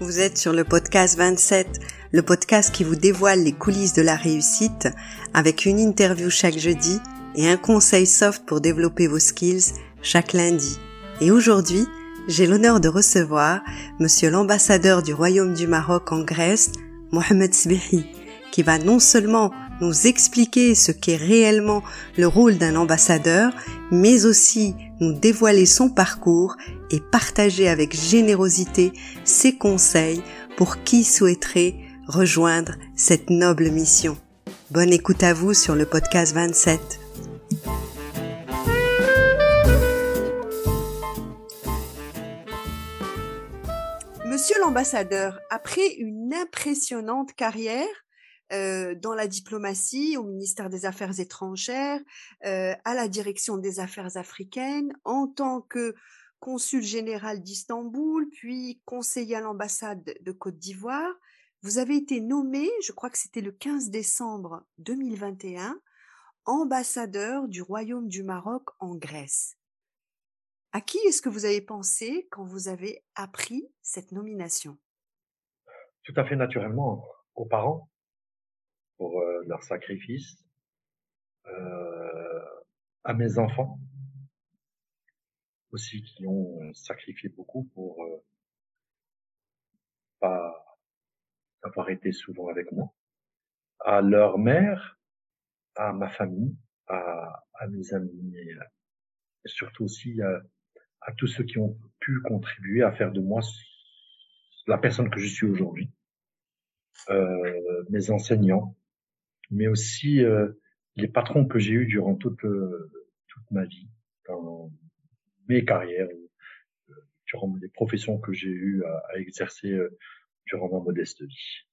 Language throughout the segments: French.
Vous êtes sur le podcast 27, le podcast qui vous dévoile les coulisses de la réussite avec une interview chaque jeudi et un conseil soft pour développer vos skills chaque lundi. Et aujourd'hui, j'ai l'honneur de recevoir monsieur l'ambassadeur du Royaume du Maroc en Grèce, Mohamed Sbihi, qui va non seulement nous expliquer ce qu'est réellement le rôle d'un ambassadeur, mais aussi nous dévoiler son parcours et partager avec générosité ses conseils pour qui souhaiterait rejoindre cette noble mission. Bonne écoute à vous sur le podcast 27. Monsieur l'ambassadeur, après une impressionnante carrière, euh, dans la diplomatie, au ministère des Affaires étrangères, euh, à la direction des Affaires africaines, en tant que consul général d'Istanbul, puis conseiller à l'ambassade de Côte d'Ivoire. Vous avez été nommé, je crois que c'était le 15 décembre 2021, ambassadeur du Royaume du Maroc en Grèce. À qui est-ce que vous avez pensé quand vous avez appris cette nomination? Tout à fait naturellement aux parents pour euh, leur sacrifice, euh, à mes enfants aussi qui ont sacrifié beaucoup pour euh, pas avoir été souvent avec moi, à leur mère, à ma famille, à, à mes amis et, surtout aussi à, à, tous ceux qui ont pu contribuer à faire de moi la personne que je suis aujourd'hui, euh, mes enseignants, mais aussi euh, les patrons que j'ai eus durant toute, euh, toute ma vie, dans mes carrières, euh, durant les professions que j'ai eues à, à, exercer durant ma modeste vie.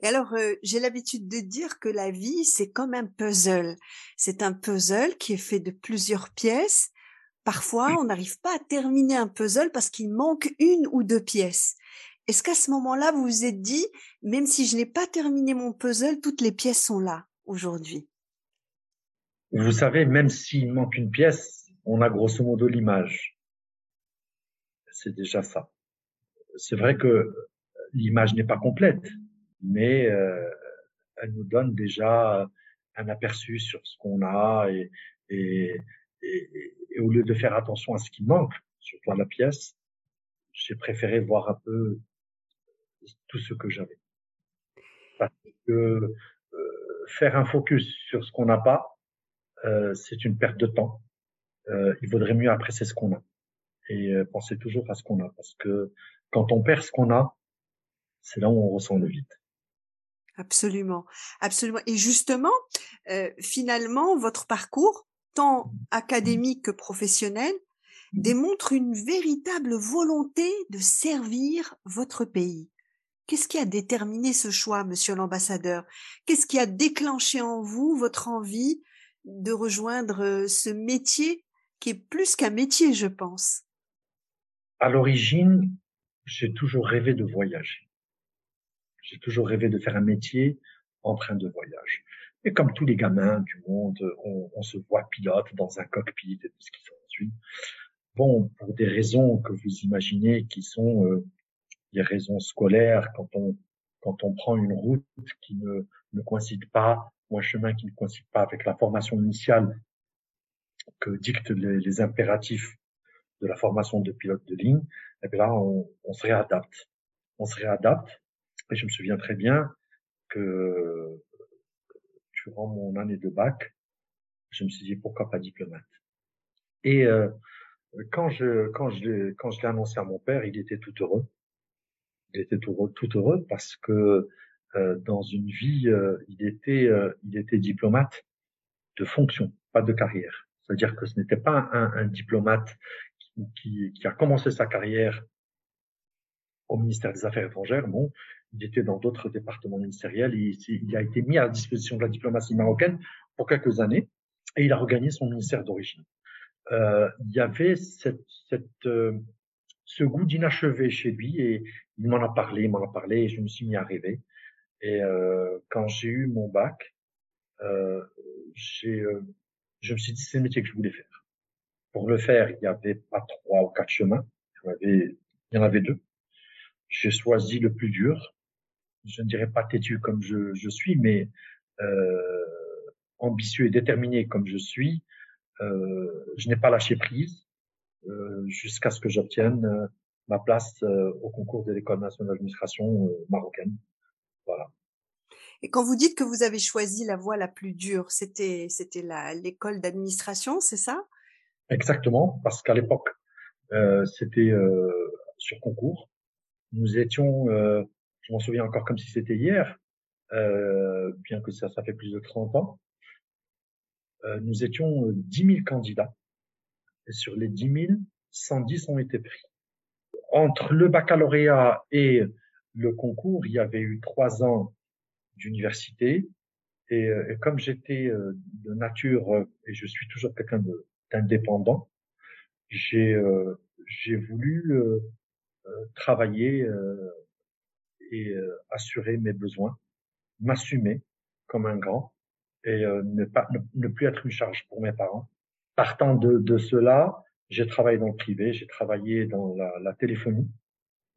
Et alors, euh, j'ai l'habitude de dire que la vie, c'est comme un puzzle. C'est un puzzle qui est fait de plusieurs pièces. Parfois, on n'arrive pas à terminer un puzzle parce qu'il manque une ou deux pièces. Est-ce qu'à ce, moment-là, vous vous êtes dit, même si je n'ai pas terminé mon puzzle, toutes les pièces sont là aujourd'hui? Vous savez, même s'il manque une pièce, on a grosso modo l'image. C'est déjà ça. C'est vrai que l'image n'est pas complète, mais euh, elle nous donne déjà un aperçu sur ce qu'on a et, et, au lieu de faire attention à ce qui manque, surtout à la pièce, j'ai préféré voir un peu tout ce que j'avais. Parce que euh, faire un focus sur ce qu'on n'a pas, euh, c'est une perte de temps. Euh, il vaudrait mieux apprécier ce qu'on a et penser toujours à ce qu'on a, parce que quand on perd ce qu'on a, c'est là où on ressent le vide. Absolument, absolument. Et justement, finalement, votre parcours, tant académique que professionnel, démontre une véritable volonté de servir votre pays. Qu'est-ce qui a déterminé ce choix, monsieur l'ambassadeur? Qu'est-ce qui a déclenché en vous votre envie de rejoindre ce métier qui est plus qu'un métier, je pense? À l'origine, j'ai toujours rêvé de voyager. J'ai toujours rêvé de faire un métier en train de voyage. Et comme tous les gamins du monde, on, on se voit pilote dans un cockpit et tout ce qui s'ensuit. Bon, pour des raisons que vous imaginez qui sont euh, des raisons scolaires, quand on quand on prend une route qui ne, ne coïncide pas, ou un chemin qui ne coïncide pas avec la formation initiale que dictent les, les impératifs de la formation de pilote de ligne, et eh bien là, on, on se réadapte. On se réadapte. Et je me souviens très bien que durant mon année de bac, je me suis dit pourquoi pas diplomate? Et euh, quand je quand je quand je l'ai annoncé à mon père, il était tout heureux il était tout heureux, parce que euh, dans une vie, euh, il était, euh, il était diplomate de fonction, pas de carrière. C'est-à-dire que ce n'était pas un, un diplomate qui, qui, a commencé sa carrière au ministère des Affaires étrangères. Bon, il était dans d'autres départements ministériels. Il, il, a été mis à disposition de la diplomatie marocaine pour quelques années et il a regagné son ministère d'origine. Euh, il y avait cette, cette ce goût d'inachevé chez lui et il m'en a parlé, il m'en a parlé et je me suis mis à rêver. Et euh, quand j'ai eu mon bac, euh, j'ai, euh, je me suis dit c'est le métier que je voulais faire Pour le faire, il n'y avait pas trois ou quatre chemins. Il y en avait, il y en avait deux. J'ai choisi le plus dur. Je ne dirais pas têtu comme je, je suis, mais euh, ambitieux et déterminé comme je suis. Euh, je n'ai pas lâché prise euh, jusqu'à ce que j'obtienne ma place euh, au concours de l'école nationale d'administration marocaine. Voilà. Et quand vous dites que vous avez choisi la voie la plus dure, c'était c'était l'école d'administration, c'est ça? Exactement, parce qu'à l'époque euh, c'était euh, sur concours. Nous étions, euh, je m'en souviens encore comme si c'était hier, bien que ça ça fait plus de 30 ans. nous étions 10 000 candidats et sur les 10 000, 110 ont été pris. Entre le baccalauréat et le concours, il y avait eu trois ans d'université. Et, euh, et, comme j'étais euh, de nature, euh, et je suis toujours quelqu'un d'indépendant, j'ai j'ai voulu travailler et assurer mes besoins, m'assumer comme un grand et ne pas ne, plus être une charge pour mes parents. Partant de, de cela, j'ai travaillé dans le privé, j'ai travaillé dans la, la, téléphonie,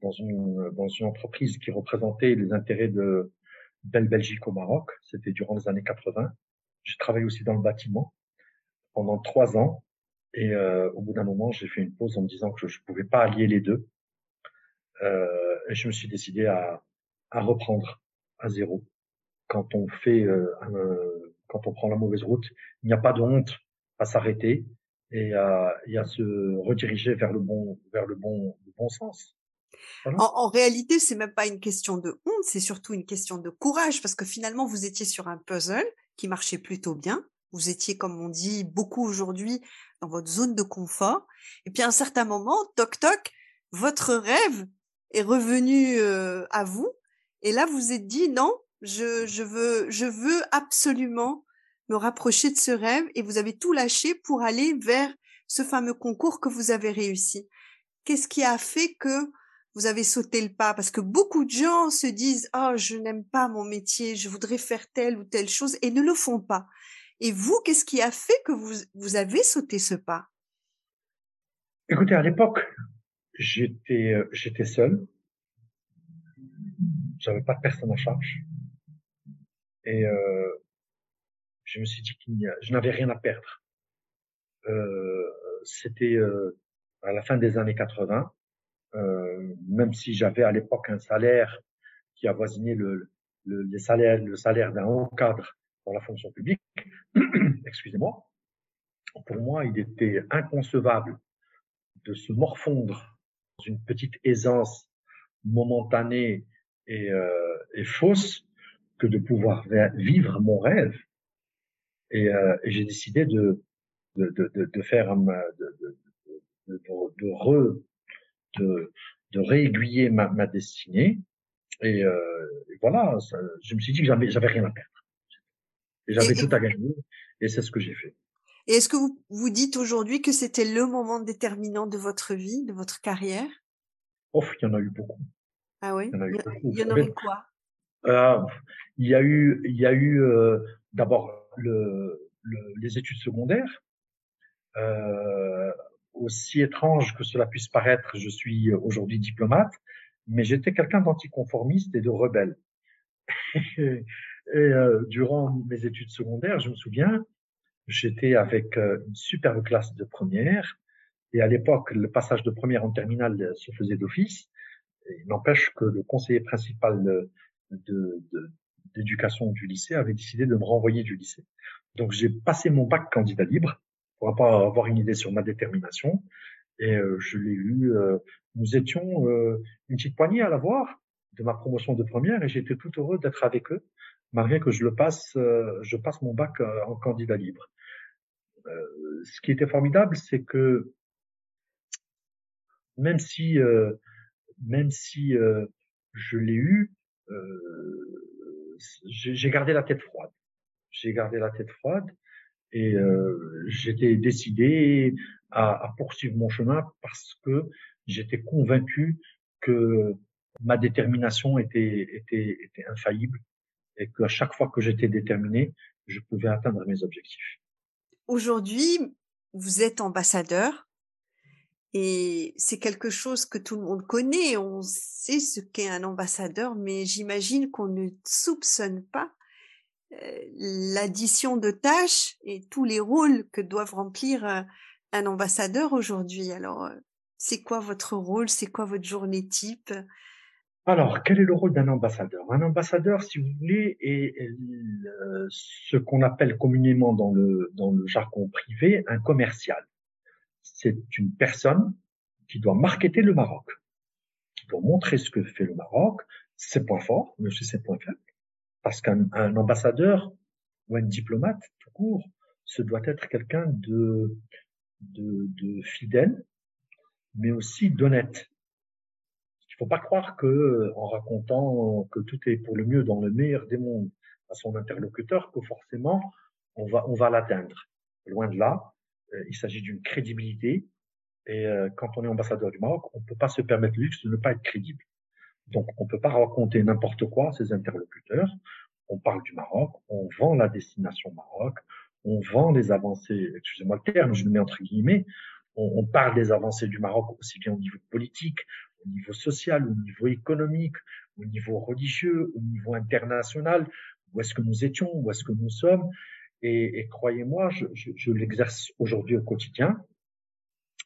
dans une dans une entreprise qui représentait les intérêts de Belle Belgique au Maroc. C'était durant les années 80. J'ai travaillé aussi dans le bâtiment pendant trois ans. Et euh, au bout d'un moment, j'ai fait une pause en me disant que je ne pouvais pas allier les deux. Euh, et je me suis décidé à, à reprendre à zéro. Quand on fait, euh, quand on prend la mauvaise route, il n'y a pas de honte à s'arrêter et à, et à se rediriger vers le bon, vers le bon, le bon sens. En, en, réalité, c'est même pas une question de honte, c'est surtout une question de courage, parce que finalement, vous étiez sur un puzzle qui marchait plutôt bien. Vous étiez, comme on dit beaucoup aujourd'hui, dans votre zone de confort. Et puis à un certain moment, toc toc, votre rêve est revenu euh, à vous. Et là, vous êtes dit non, je, je veux, je veux absolument me rapprocher de ce rêve. Et vous avez tout lâché pour aller vers ce fameux concours que vous avez réussi. Qu'est-ce qui a fait que vous avez sauté le pas? Parce que beaucoup de gens se disent oh je n'aime pas mon métier, je voudrais faire telle ou telle chose et ne le font pas. Et vous, qu'est-ce qui a fait que vous avez sauté ce pas? Écoutez, à l'époque, j'étais euh, j'étais seul, j'avais pas de personne à charge et euh, je me suis dit qu'il je n'avais rien à perdre. Euh, C'était euh, à la fin des années 80 euh, même si j'avais à l'époque un salaire qui avoisinait le, le, le salaire d'un haut cadre dans la fonction publique, excusez-moi, pour moi, il était inconcevable de se morfondre dans une petite aisance momentanée et, euh, et fausse que de pouvoir vivre mon rêve. Et, euh, et j'ai décidé de, de, de, de, faire, de, de, de, de, re, de, de réaiguiller ma, ma destinée. Et, euh, et voilà, ça, je me suis dit que j'avais, j'avais rien à perdre. J'avais tout à gagner. Et c'est ce que j'ai fait. Et est-ce que vous vous dites aujourd'hui que c'était le moment déterminant de votre vie, de votre carrière? Oh, il y en a eu beaucoup. Ah oui. Il y en a eu. Il y en aurait quoi? euh, Il y a eu, il y a eu euh, d'abord le, le, les études secondaires. Euh, aussi étrange que cela puisse paraître, je suis aujourd'hui diplomate, mais j'étais quelqu'un d'anticonformiste et de rebelle. et euh, durant mes études secondaires, je me souviens, j'étais avec euh, une superbe classe de première, et à l'époque, le passage de première en terminale se faisait d'office. N'empêche que le conseiller principal de, d'éducation du lycée avait décidé de me renvoyer du lycée. Donc j'ai passé mon bac candidat libre pour avoir une idée sur ma détermination. Et euh, je l'ai eu. Euh, nous étions euh, une petite poignée à l'avoir de ma promotion de première et j'étais tout heureux d'être avec eux, malgré que je le passe, je passe mon bac en candidat libre. ce qui était formidable, c'est que même si, même si je l'ai eu, j'ai gardé la tête froide. J'ai gardé la tête froide et euh, j'étais décidé à, poursuivre mon chemin parce que j'étais convaincu que ma détermination était, était, était infaillible et qu'à chaque fois que j'étais déterminé, je pouvais atteindre mes objectifs. Aujourd'hui, vous êtes ambassadeur et c'est quelque chose que tout le monde connaît. On sait ce qu'est un ambassadeur, mais j'imagine qu'on ne soupçonne pas euh, l'addition de tâches et tous les rôles que doivent remplir euh, un ambassadeur aujourd'hui. Alors, euh, c'est quoi votre rôle? C'est quoi votre journée type? Alors, quel est le rôle d'un ambassadeur? Un ambassadeur, si vous voulez, est, ce qu'on appelle communément dans le, dans le jargon privé un commercial. C'est une personne qui doit marketer le Maroc, qui doit montrer ce que fait le Maroc, ses points forts, mais aussi ses points faibles. Parce qu'un ambassadeur ou un diplomate, tout court, ce doit être quelqu'un de, de, de fidèle, mais aussi d'honnête faut pas croire que, en racontant que tout est pour le mieux dans le meilleur des mondes à son interlocuteur, que forcément on va, on va l'atteindre. Loin de là, il s'agit d'une crédibilité. Et euh, quand on est ambassadeur du Maroc, on ne peut pas se permettre le luxe de ne pas être crédible. Donc, on ne peut pas raconter n'importe quoi à ses interlocuteurs. On parle du Maroc, on vend la destination Maroc, on vend les avancées, excusez-moi le terme, je le mets entre guillemets, on, on, parle des avancées du Maroc aussi bien au niveau politique, au niveau social, au niveau économique, au niveau religieux, au niveau international, où est-ce que nous étions, où est-ce que nous sommes? Et, et croyez-moi, je, je, je l'exerce aujourd'hui au quotidien.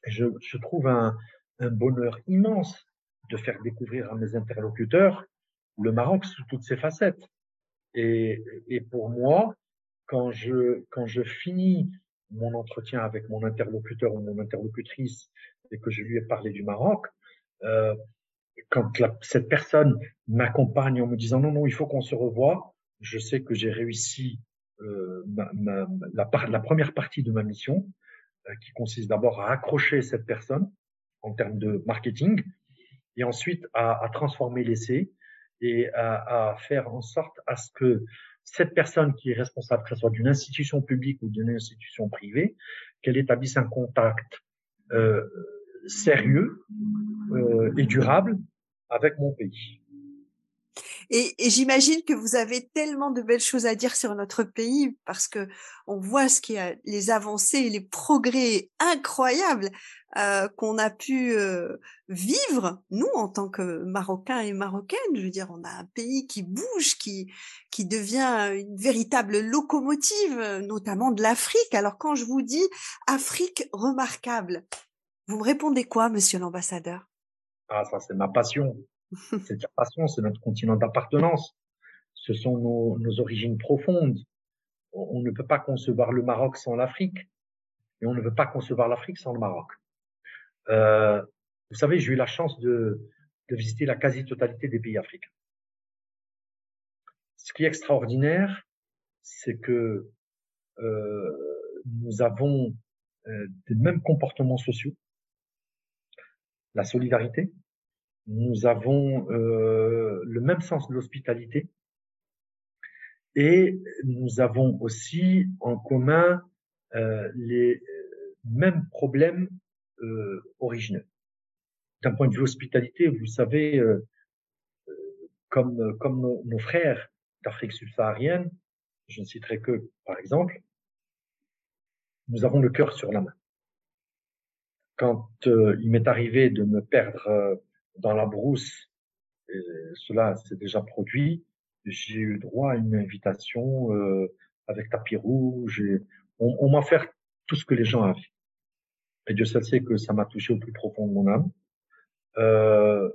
Je, je trouve un, un, bonheur immense de faire découvrir à mes interlocuteurs le Maroc sous toutes ses facettes. Et, et pour moi, quand je, quand je finis mon entretien avec mon interlocuteur ou mon interlocutrice et que je lui ai parlé du Maroc, euh, quand la, cette personne m'accompagne en me disant non, non, il faut qu'on se revoie, je sais que j'ai réussi ma, ma, la, la, première partie de ma mission, euh, qui consiste d'abord à accrocher cette personne en termes de marketing, et ensuite à, à transformer l'essai et à, à, faire en sorte à ce que cette personne qui est responsable, que ce soit d'une institution publique ou d'une institution privée, qu'elle établisse un contact euh, sérieux euh, et durable avec mon pays. Et, et j'imagine que vous avez tellement de belles choses à dire sur notre pays parce que on voit ce qui a les avancées les progrès incroyables euh, qu'on a pu euh, vivre nous en tant que Marocains et Marocaines. Je veux dire, on a un pays qui bouge, qui qui devient une véritable locomotive, notamment de l'Afrique. Alors quand je vous dis Afrique remarquable, vous me répondez quoi, monsieur l'ambassadeur? Ah, ça, c'est ma passion. c'est passion, c'est notre continent d'appartenance. Ce sont nos, nos, origines profondes. On, ne peut pas concevoir le Maroc sans l'Afrique. Et on ne peut pas concevoir l'Afrique sans le Maroc. Euh, vous savez, j'ai eu la chance de, de visiter la quasi-totalité des pays africains. Ce qui est extraordinaire, c'est que euh, nous avons euh, des mêmes comportements sociaux, la solidarité. Nous avons euh, le même sens de l'hospitalité et nous avons aussi en commun euh, les mêmes problèmes euh. D'un point de vue hospitalité, vous savez, euh, comme, comme nos, frères d'Afrique subsaharienne, je ne citerai que par exemple, nous avons le cœur sur la main quand euh, il m'est arrivé de me perdre euh, dans la brousse, et cela s'est déjà produit, j'ai eu droit à une invitation euh, avec tapis rouge. Et on, m'a offert tout ce que les gens avaient. Et Dieu sait que ça m'a touché au plus profond de mon âme. Euh,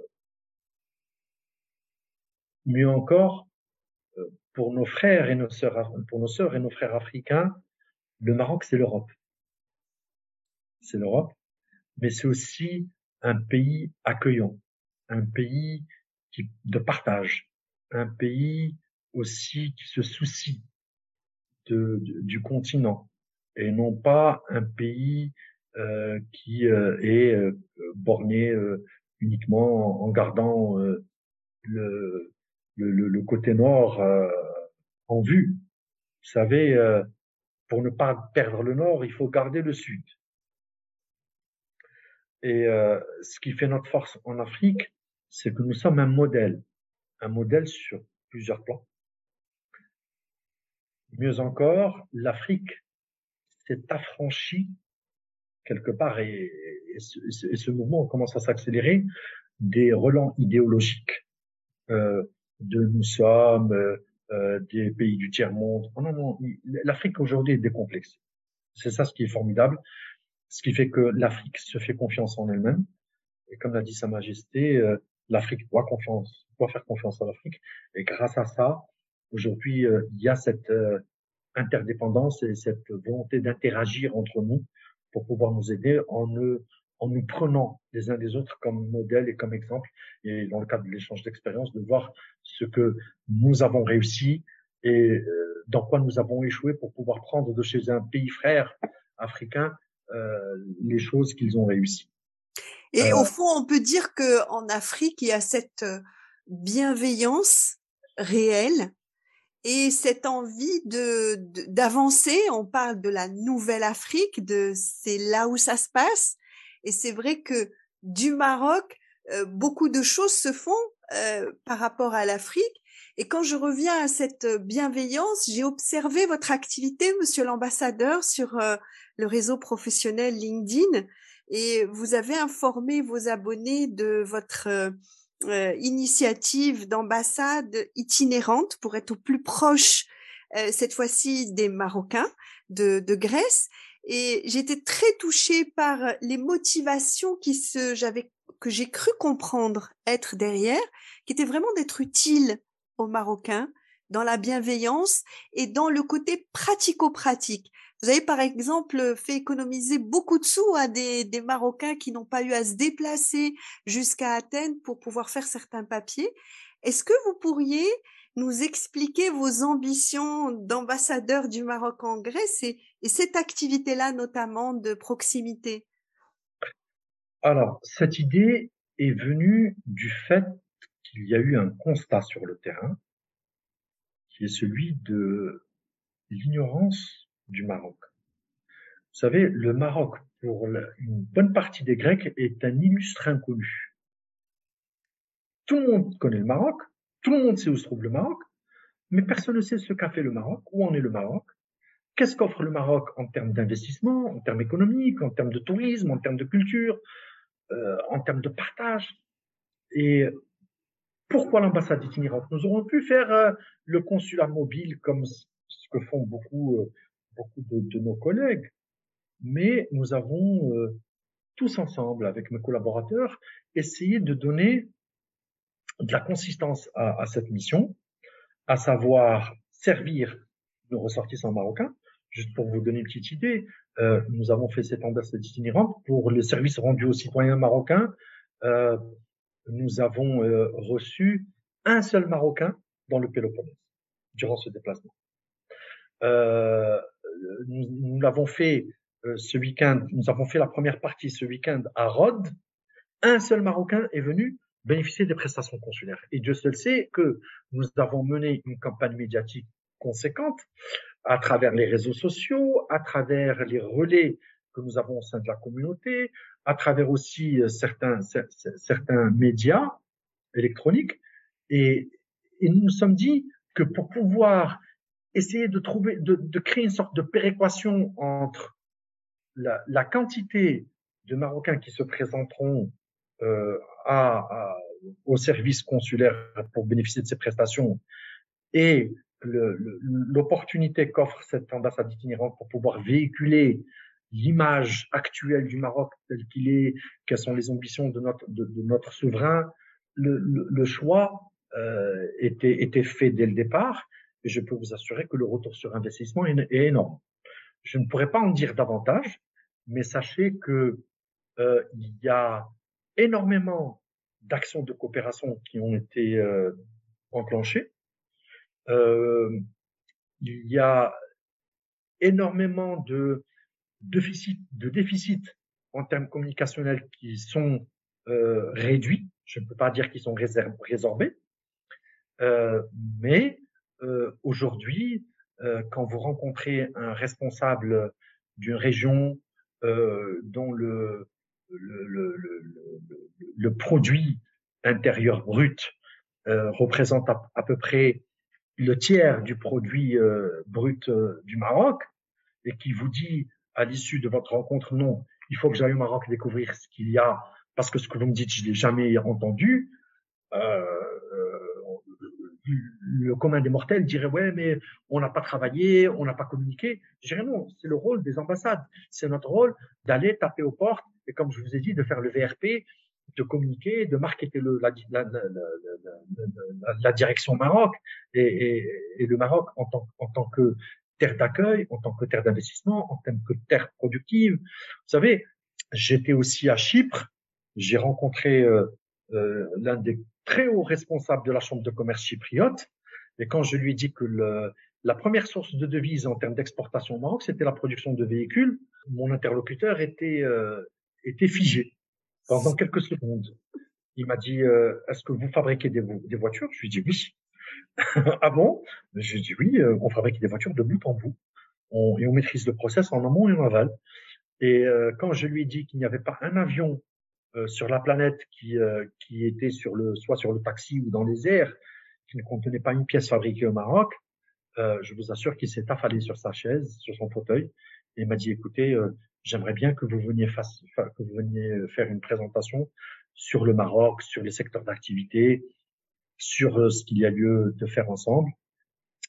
mieux encore, pour nos frères et nos sœurs, pour nos sœurs et nos frères africains, le Maroc, c'est l'Europe. C'est l'Europe mais c'est aussi un pays accueillant, un pays qui, de partage, un pays aussi qui se soucie de, du continent et non pas un pays euh, qui euh, est euh, borné euh, uniquement en gardant le, le, le, côté nord en vue. Vous savez, pour ne pas perdre le nord, il faut garder le sud. Et euh, ce qui fait notre force en Afrique, c'est que nous sommes un modèle, un modèle sur plusieurs plans. Mieux encore, l'Afrique s'est affranchie quelque part, et, ce, mouvement commence à s'accélérer, des relents idéologiques euh, de nous sommes euh, des pays du tiers-monde. Non, non, non. L'Afrique aujourd'hui est décomplexée. C'est ça ce qui est formidable, ce qui fait que l'Afrique se fait confiance en elle-même. Et comme l'a dit Sa Majesté, euh, l'Afrique doit confiance, doit faire confiance à l'Afrique. Et grâce à ça, aujourd'hui, euh, il y a cette interdépendance et cette volonté d'interagir entre nous pour pouvoir nous aider en en nous prenant les uns des autres comme modèle et comme exemple, et dans le cadre de l'échange d'expérience, de voir ce que nous avons réussi et euh, dans quoi nous avons échoué pour pouvoir prendre de chez un pays frère africain euh, les choses qu'ils ont réussi. Et au euh, fond, on peut dire que en Afrique, il y a cette bienveillance réelle et cette envie de d'avancer. On parle de la nouvelle Afrique, de c'est là où ça se passe. Et c'est vrai que du Maroc, euh, beaucoup de choses se font euh, par rapport à l'Afrique. Et quand je reviens à cette bienveillance, j'ai observé votre activité, Monsieur l'ambassadeur, sur euh, le réseau professionnel LinkedIn, et vous avez informé vos abonnés de votre initiative d'ambassade itinérante pour être au plus proche, cette fois-ci des Marocains de, de Grèce. Et j'étais très touchée par les motivations qui se, j'avais, que j'ai cru comprendre être derrière, qui étaient vraiment d'être utile aux Marocains dans la bienveillance et dans le côté pratico-pratique. Vous avez par exemple fait économiser beaucoup de sous à des, Marocains qui n'ont pas eu à se déplacer jusqu'à Athènes pour pouvoir faire certains papiers. Est-ce que vous pourriez nous expliquer vos ambitions d'ambassadeur du Maroc en Grèce et, cette activité-là notamment de proximité? Alors, cette idée est venue du fait qu'il y a eu un constat sur le terrain, qui est celui de l'ignorance du Maroc. Vous savez, le Maroc, pour une bonne partie des Grecs, est un illustre inconnu. Tout le monde connaît le Maroc, tout le monde sait où se trouve le Maroc, mais personne ne sait ce qu'a fait le Maroc, où en est le Maroc, qu'est-ce qu'offre le Maroc en termes d'investissement, en termes économiques, en termes de tourisme, en termes de culture, euh, en termes de partage. Et pourquoi l'ambassade itinérante Nous aurions pu faire euh, le consulat mobile comme ce que font beaucoup, euh, beaucoup de, nos collègues, mais nous avons tous ensemble, avec mes collaborateurs, essayé de donner de la consistance à, cette mission, à savoir servir nos ressortissants marocains. Juste pour vous donner une petite idée, euh, nous avons fait cette ambassade itinérante pour les services rendus aux citoyens marocains. Nous avons euh, reçu un seul Marocain dans le Péloponnèse durant ce déplacement. Euh, nous, nous l'avons fait euh, ce week-end, nous avons fait la première partie ce week-end à Rhodes. Un seul Marocain est venu bénéficier des prestations consulaires. Et Dieu seul sait que nous avons mené une campagne médiatique conséquente à travers les réseaux sociaux, à travers les relais que nous avons au sein de la communauté, à travers aussi euh, certains, certains médias électroniques. Et, nous nous sommes dit que pour pouvoir essayer de trouver, de, créer une sorte de péréquation entre la, quantité de Marocains qui se présenteront euh, au service consulaire pour bénéficier de ces prestations et l'opportunité qu'offre cette ambassade itinérante pour pouvoir véhiculer l'image actuelle du Maroc tel qu'il est, quelles sont les ambitions de notre, de, notre souverain, le, le, choix euh, était, était fait dès le départ et je peux vous assurer que le retour sur investissement est, est énorme. Je ne pourrais pas en dire davantage, mais sachez que euh, il y a énormément d'actions de coopération qui ont été euh, enclenchées. Euh, il y a énormément de déficits de déficit en termes communicationnels qui sont euh, réduits. Je ne peux pas dire qu'ils sont résorbés, euh, mais euh, aujourd'hui, quand vous rencontrez un responsable d'une région dont le produit intérieur brut représente à, peu près le tiers du produit brut du Maroc et qui vous dit à l'issue de votre rencontre non, il faut que j'aille au Maroc découvrir ce qu'il y a, parce que ce que vous me dites, je l'ai jamais entendu. Euh, le commun des mortels dirait ouais mais on n'a pas travaillé, on n'a pas communiqué. Je dirais non, c'est le rôle des ambassades, c'est notre rôle d'aller taper aux portes et comme je vous ai dit de faire le VRP, de communiquer, de marketer la, direction Maroc et, le Maroc en tant que terre d'accueil, en tant que terre d'investissement, en tant que terre productive. Vous savez, j'étais aussi à Chypre, j'ai rencontré euh, euh, l'un des très haut responsable de la Chambre de commerce chypriote. Et quand je lui ai dit que le, la première source de devises en termes d'exportation au Maroc, c'était la production de véhicules, mon interlocuteur était, euh, était figé pendant quelques secondes. Il m'a dit, euh, est-ce que vous fabriquez des, des voitures? Je lui ai dit oui. ah bon? Je lui ai dit oui, euh, on fabrique des voitures de bout en bout. On, et on maîtrise le process en amont et en aval. Et euh, quand je lui ai dit qu'il n'y avait pas un avion euh, sur la planète qui, euh, qui était sur le, soit sur le taxi ou dans les airs, qui ne contenait pas une pièce fabriquée au Maroc, euh, je vous assure qu'il s'est affalé sur sa chaise, sur son fauteuil, et m'a dit écoutez, j'aimerais bien que vous veniez que vous veniez faire une présentation sur le Maroc, sur les secteurs d'activité, sur ce qu'il y a lieu de faire ensemble.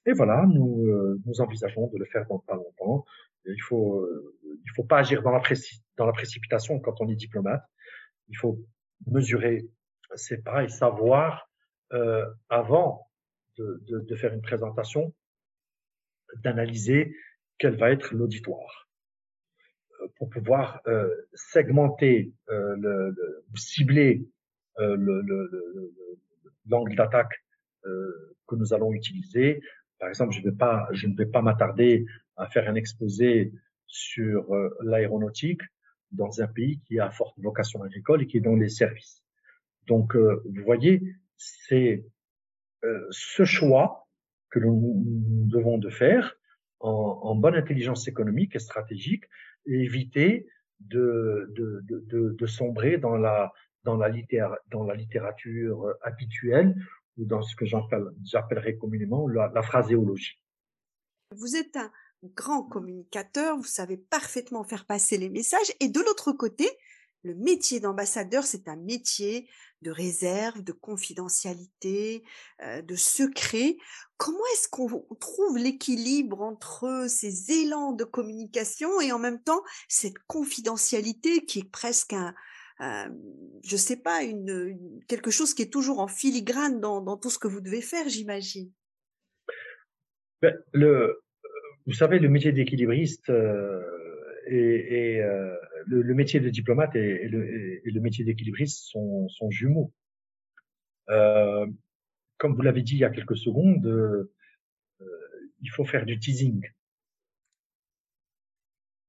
Et voilà, nous, nous envisageons de le faire dans pas longtemps. Il faut, il faut pas agir dans la, dans la précipitation quand on est diplomate il faut mesurer c'est pas et savoir euh, avant de, de, de, faire une présentation, d'analyser quel va être l'auditoire euh, pour pouvoir euh, segmenter, euh, le, le, cibler euh, l'angle d'attaque euh, que nous allons utiliser. Par exemple, je, vais pas, je ne vais pas m'attarder à faire un exposé sur l'aéronautique dans un pays qui a forte vocation agricole et qui est dans les services. Donc, euh, vous voyez, c'est euh, ce choix que nous, devons de faire en, en, bonne intelligence économique et stratégique et éviter de, de, de, de sombrer dans la, dans, la dans la littérature habituelle ou dans ce que j'appellerais communément la, la phraséologie. Vous êtes un, grand communicateur, vous savez parfaitement faire passer les messages. Et de l'autre côté, le métier d'ambassadeur, c'est un métier de réserve, de confidentialité, euh, de secret. Comment est-ce qu'on trouve l'équilibre entre ces élans de communication et en même temps cette confidentialité qui est presque un, euh, je sais pas, une, quelque chose qui est toujours en filigrane dans, tout ce que vous devez faire, j'imagine. Ben, le, vous savez, le métier d'équilibriste euh, et, euh, le, métier de diplomate et, le, métier d'équilibriste sont, jumeaux. Euh, comme vous l'avez dit il y a quelques secondes, euh, il faut faire du teasing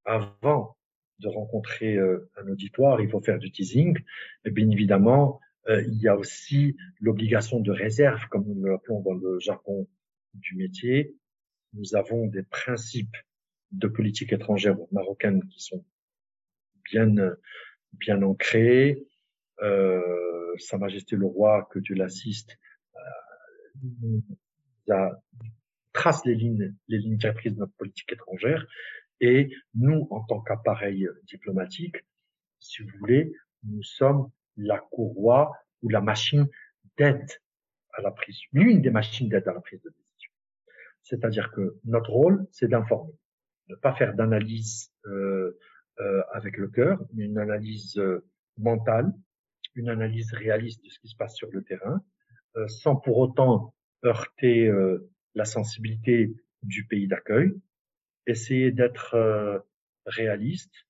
avant de rencontrer euh, un auditoire. Il faut faire du teasing. Et bien évidemment, euh, il y a aussi l'obligation de réserve, comme nous l'appelons dans le jargon du métier, nous avons des principes de politique étrangère marocaine qui sont bien bien ancrés. Euh, Sa Majesté le Roi, que Dieu l'assiste, euh, trace les lignes les lignes directrices de notre politique étrangère. Et nous, en tant qu'appareil diplomatique, si vous voulez, nous sommes la courroie ou la machine d'aide à la prise, l'une des machines d'aide à la prise de décision. C'est-à-dire que notre rôle, c'est d'informer, ne pas faire d'analyse euh, euh, avec le cœur, mais une analyse euh, mentale, une analyse réaliste de ce qui se passe sur le terrain, euh, sans pour autant heurter euh, la sensibilité du pays d'accueil, essayer d'être réaliste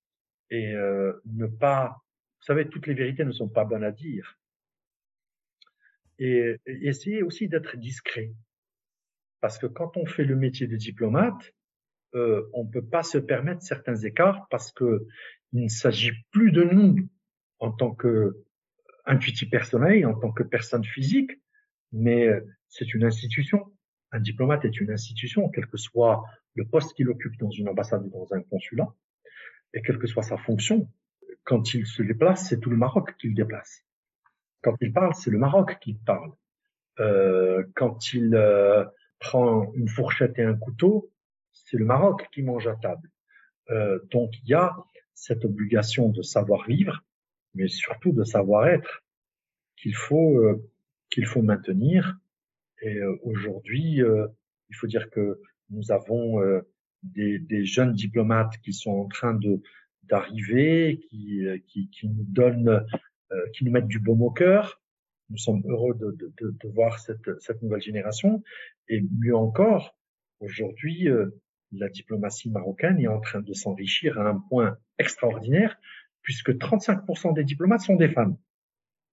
et ne pas, vous savez, toutes les vérités ne sont pas bonnes à dire, et, et essayer aussi d'être discret. Parce que quand on fait le métier de diplomate, euh, on ne peut pas se permettre certains écarts parce que il ne s'agit plus de nous en tant que intuitif personnel, en tant que personne physique, mais c'est une institution. Un diplomate est une institution, quel que soit le poste qu'il occupe dans une ambassade ou dans un consulat, et quelle que soit sa fonction. Quand il se déplace, c'est tout le Maroc qu'il déplace. Quand il parle, c'est le Maroc qui parle. Euh, quand il euh, prend une fourchette et un couteau, c'est le Maroc qui mange à table. Euh, donc il y a cette obligation de savoir vivre, mais surtout de savoir être qu'il faut qu'il faut maintenir. Et aujourd'hui, il faut dire que nous avons des, des, jeunes diplomates qui sont en train de d'arriver, qui, qui, qui nous donnent, qui nous mettent du baume au cœur. Nous sommes heureux de, de, de, de voir cette, cette nouvelle génération. Et mieux encore, aujourd'hui, la diplomatie marocaine est en train de s'enrichir à un point extraordinaire, puisque 35% des diplomates sont des femmes.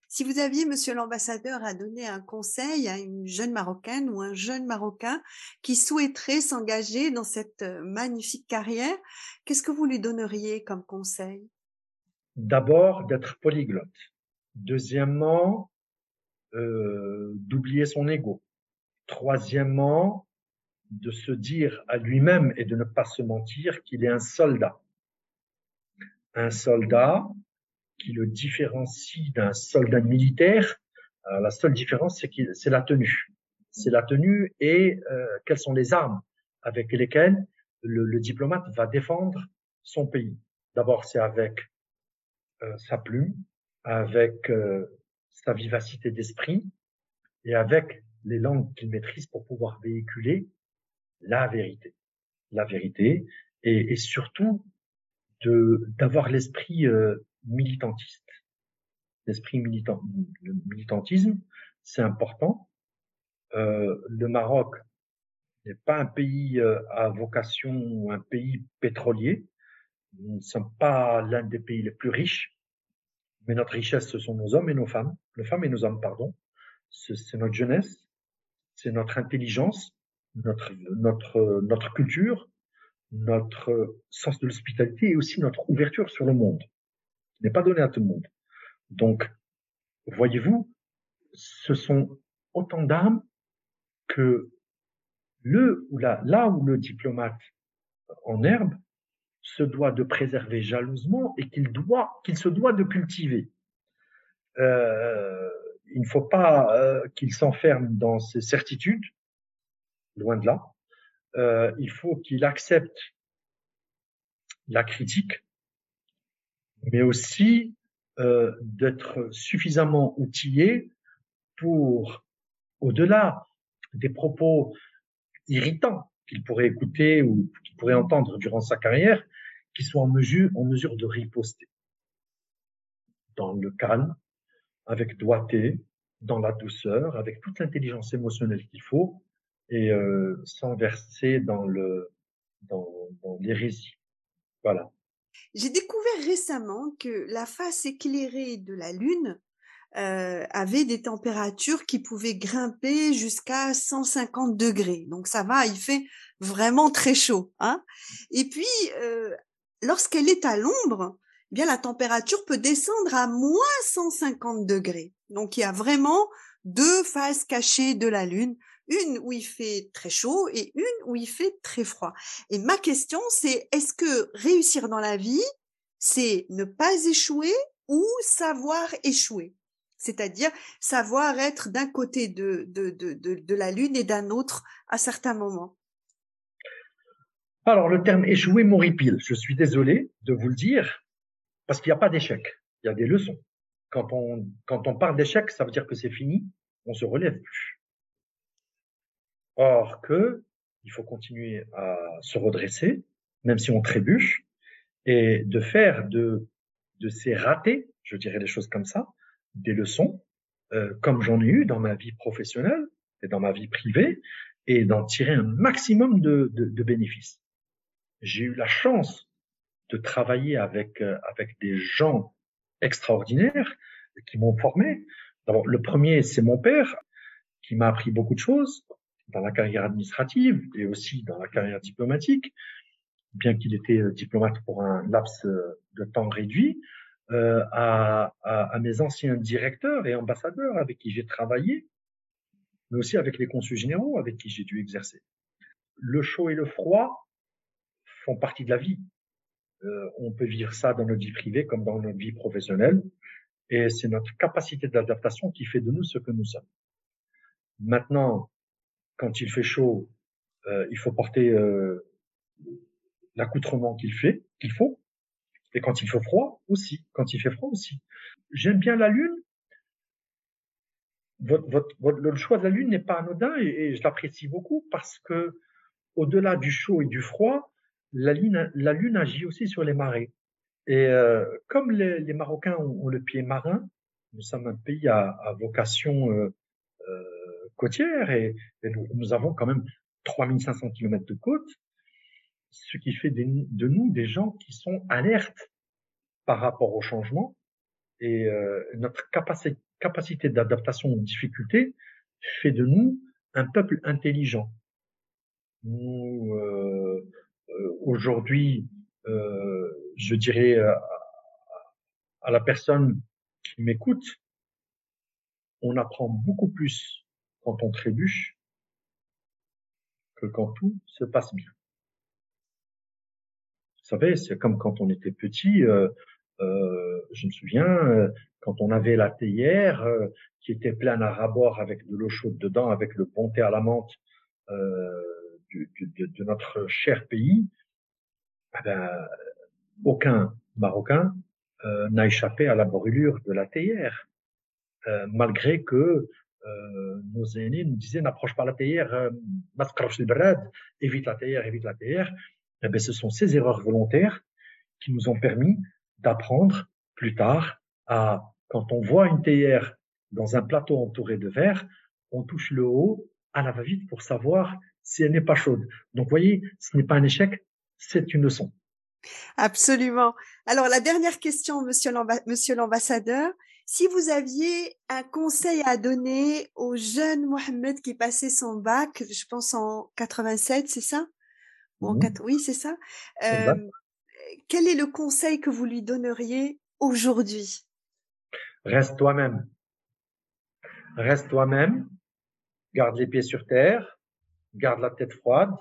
Si vous aviez, monsieur l'ambassadeur, à donner un conseil à une jeune Marocaine ou un jeune Marocain qui souhaiterait s'engager dans cette euh, magnifique carrière, qu'est-ce que vous lui donneriez comme conseil? D'abord, d'être polyglotte. Deuxièmement, euh, d'oublier son ego. Troisièmement, de se dire à lui-même et de ne pas se mentir qu'il est un soldat. Un soldat qui le différencie d'un soldat militaire, euh, la seule différence, c'est que c'est la tenue. C'est la tenue et euh, quelles sont les armes avec lesquelles le, le diplomate va défendre son pays. D'abord, c'est avec euh, sa plume, avec sa vivacité d'esprit et avec les langues qu'il maîtrise pour pouvoir véhiculer la vérité. La vérité et, et surtout de d'avoir l'esprit militantiste. L'esprit militant, le militantisme, c'est important. Euh, le Maroc n'est pas un pays euh, à vocation un pays pétrolier. Nous ne sommes pas l'un des pays les plus riches, mais notre richesse, ce sont nos hommes et nos femmes, nos femmes et nos hommes, pardon. C'est notre jeunesse, c'est notre intelligence, notre, notre, notre culture, notre sens de l'hospitalité et aussi notre ouverture sur le monde n'est pas donné à tout le monde. Donc, voyez-vous, ce sont autant d'armes que le ou là, là où le diplomate en herbe se doit de préserver jalousement et qu'il doit, qu'il se doit de cultiver. Euh, il ne faut pas euh, qu'il s'enferme dans ses certitudes, loin de là. Euh, il faut qu'il accepte la critique, mais aussi euh, d'être suffisamment outillé pour, au-delà des propos irritants qu'il pourrait écouter ou qu'il pourrait entendre durant sa carrière, qu'il soit en mesure, en mesure de riposter dans le calme, avec doigté, dans la douceur, avec toute l'intelligence émotionnelle qu'il faut, et euh, sans verser dans le dans, dans l'hérésie. Voilà. J'ai découvert récemment que la face éclairée de la Lune euh, avait des températures qui pouvaient grimper jusqu'à 150 degrés. Donc ça va, il fait vraiment très chaud. Hein Et puis, euh, lorsqu'elle est à l'ombre, eh bien la température peut descendre à moins 150 degrés. Donc il y a vraiment deux faces cachées de la Lune une où il fait très chaud et une où il fait très froid. Et ma question, c'est est-ce que réussir dans la vie, c'est ne pas échouer ou savoir échouer? C'est-à-dire savoir être d'un côté de, la Lune et d'un autre à certains moments. Alors, le terme échouer m'horripile. Je suis désolé de vous le dire, parce qu'il n'y a pas d'échec. Il y a des leçons. Quand on, quand parle d'échec, ça veut dire que c'est fini, on se relève plus. Or que il faut continuer à se redresser, même si on trébuche, et de faire de, de ces ratés, je dirais les choses comme ça, des leçons, euh, comme j'en ai eu dans ma vie professionnelle et dans ma vie privée, et d'en tirer un maximum de, de, de bénéfices. J'ai eu la chance de travailler avec, euh, avec des gens extraordinaires qui m'ont formé. D'abord, le premier, c'est mon père, qui m'a appris beaucoup de choses dans la carrière administrative et aussi dans la carrière diplomatique, bien qu'il était euh, diplomate pour un laps euh, de temps réduit, euh, à, à, à, mes anciens directeurs et ambassadeurs avec qui j'ai travaillé, mais aussi avec les consuls généraux avec qui j'ai dû exercer. Le chaud et le froid font partie de la vie. Euh, on peut vivre ça dans notre vie privée comme dans notre vie professionnelle, et c'est notre capacité d'adaptation qui fait de nous ce que nous sommes. Maintenant, quand il fait chaud, euh, il faut porter euh, l'accoutrement qu'il fait, qu'il faut. Et quand il fait froid aussi, quand il fait froid aussi. J'aime bien la lune. Votre, le choix de la lune n'est pas anodin et, je l'apprécie beaucoup parce que au-delà du chaud et du froid, la lune, agit aussi sur les marées. Et euh, comme les, Marocains ont, le pied marin, nous sommes un pays à, vocation côtière et, nous avons quand même 3500 km de côte, ce qui fait de nous des gens qui sont alertes par rapport au changement et euh, notre capacité, d'adaptation aux difficultés fait de nous un peuple intelligent. Nous, euh, euh aujourd'hui, euh, je dirais à, à la personne qui m'écoute, on apprend beaucoup plus quand on trébuche que quand tout se passe bien. Vous savez, c'est comme quand on était petit, euh, euh, je me souviens, euh, quand on avait la théière qui était pleine à rabord avec de l'eau chaude dedans, avec le ponté à la menthe de, notre cher pays, eh ben, aucun Marocain n'a échappé à la brûlure de la théière, malgré que nos aînés nous disaient n'approche pas la théière, évite la théière, évite la théière eh bien, ce sont ces erreurs volontaires qui nous ont permis d'apprendre plus tard à, quand on voit une théière dans un plateau entouré de verre, on touche le haut à la va-vite pour savoir si elle n'est pas chaude. Donc, voyez, ce n'est pas un échec, c'est une leçon. Absolument. Alors, la dernière question, monsieur l'ambassadeur. Si vous aviez un conseil à donner au jeune Mohamed qui passait son bac, je pense en 87, c'est ça? Mmh oui, c'est ça. quel est le conseil que vous lui donneriez aujourd'hui? Reste toi-même. Reste toi-même. Garde les pieds sur terre. Garde la tête froide.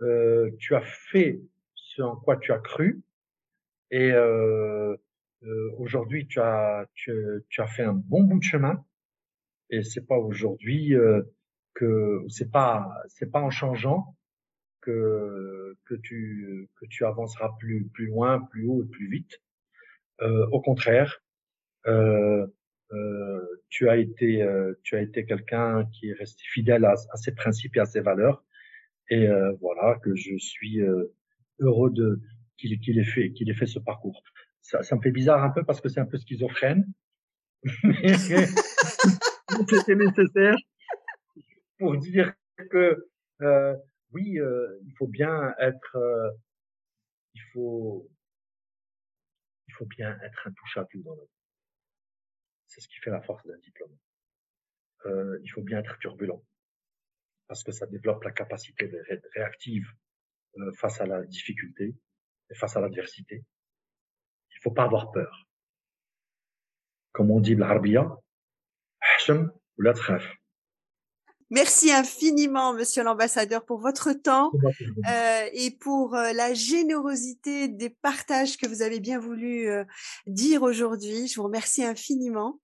Euh, tu as fait ce en quoi tu as cru. Et euh, euh, aujourd'hui, tu as, tu, tu, as fait un bon bout de chemin. Et c'est pas aujourd'hui que c'est pas c'est pas en changeant que, que, tu, que tu avanceras plus, plus loin, plus haut et plus vite. Euh, au contraire, euh, euh, tu as été, euh, tu as été quelqu'un qui est resté fidèle à, à, ses principes et à ses valeurs. Et euh, voilà que je suis euh, heureux de qu'il qu'il ait fait qu'il ait fait ce parcours. Ça, ça me fait bizarre un peu parce que c'est un peu schizophrène, mais c'était nécessaire pour dire que euh, oui, euh, il faut bien être, euh, il faut, il faut bien être intouchable dans la vie. C'est ce qui fait la force d'un diplôme. Euh, il faut bien être turbulent parce que ça développe la capacité réactive face à la difficulté et face à l'adversité. Il faut pas avoir peur. Comme on dit l'Arabia, ou la Merci infiniment, Monsieur l'ambassadeur, pour votre temps euh, et pour euh, la générosité des partages que vous avez bien voulu euh, dire aujourd'hui. Je vous remercie infiniment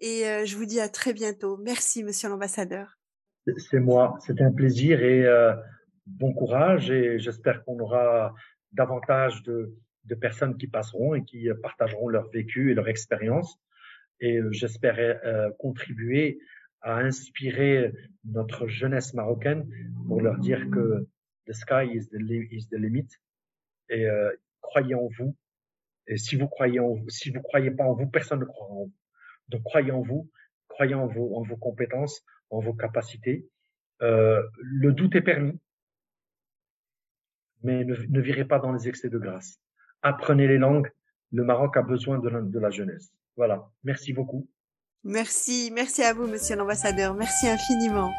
et je vous dis à très bientôt. Merci, Monsieur l'ambassadeur. C'est moi, c'était un plaisir et bon courage et j'espère qu'on aura davantage de, de, personnes qui passeront et qui partageront leur vécu et leur expérience et j'espère contribuer à inspirer notre jeunesse marocaine pour leur dire que the sky is the, is the limit et euh, croyez en vous. Et si vous croyez en vous, si vous croyez pas en vous, personne ne croira en vous. Donc croyez en vous, croyez en vos, en vos compétences, en vos capacités. Euh, le doute est permis, mais ne, ne, virez pas dans les excès de grâce. Apprenez les langues. Le Maroc a besoin de la jeunesse. Voilà. Merci beaucoup. Merci, merci à vous, monsieur l'ambassadeur. Merci infiniment.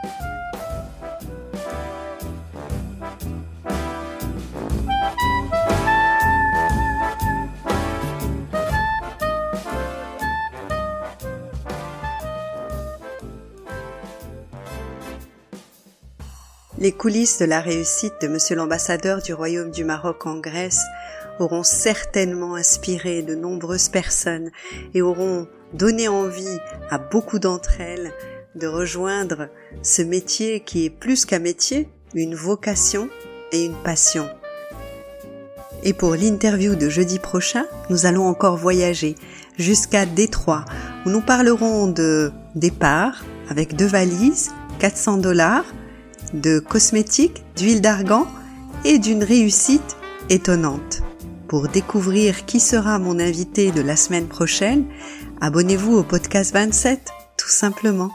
Les coulisses de la réussite de Monsieur l'ambassadeur du Royaume du Maroc en Grèce auront certainement inspiré de nombreuses personnes et auront donné envie à beaucoup d'entre elles de rejoindre ce métier qui est plus qu'un métier, une vocation et une passion. Et pour l'interview de jeudi prochain, nous allons encore voyager jusqu'à Détroit, où nous parlerons de départ avec deux valises, 400 dollars, de cosmétiques, d'huile d'argan et d'une réussite étonnante. Pour découvrir qui sera mon invité de la semaine prochaine, abonnez-vous au podcast 27, tout simplement.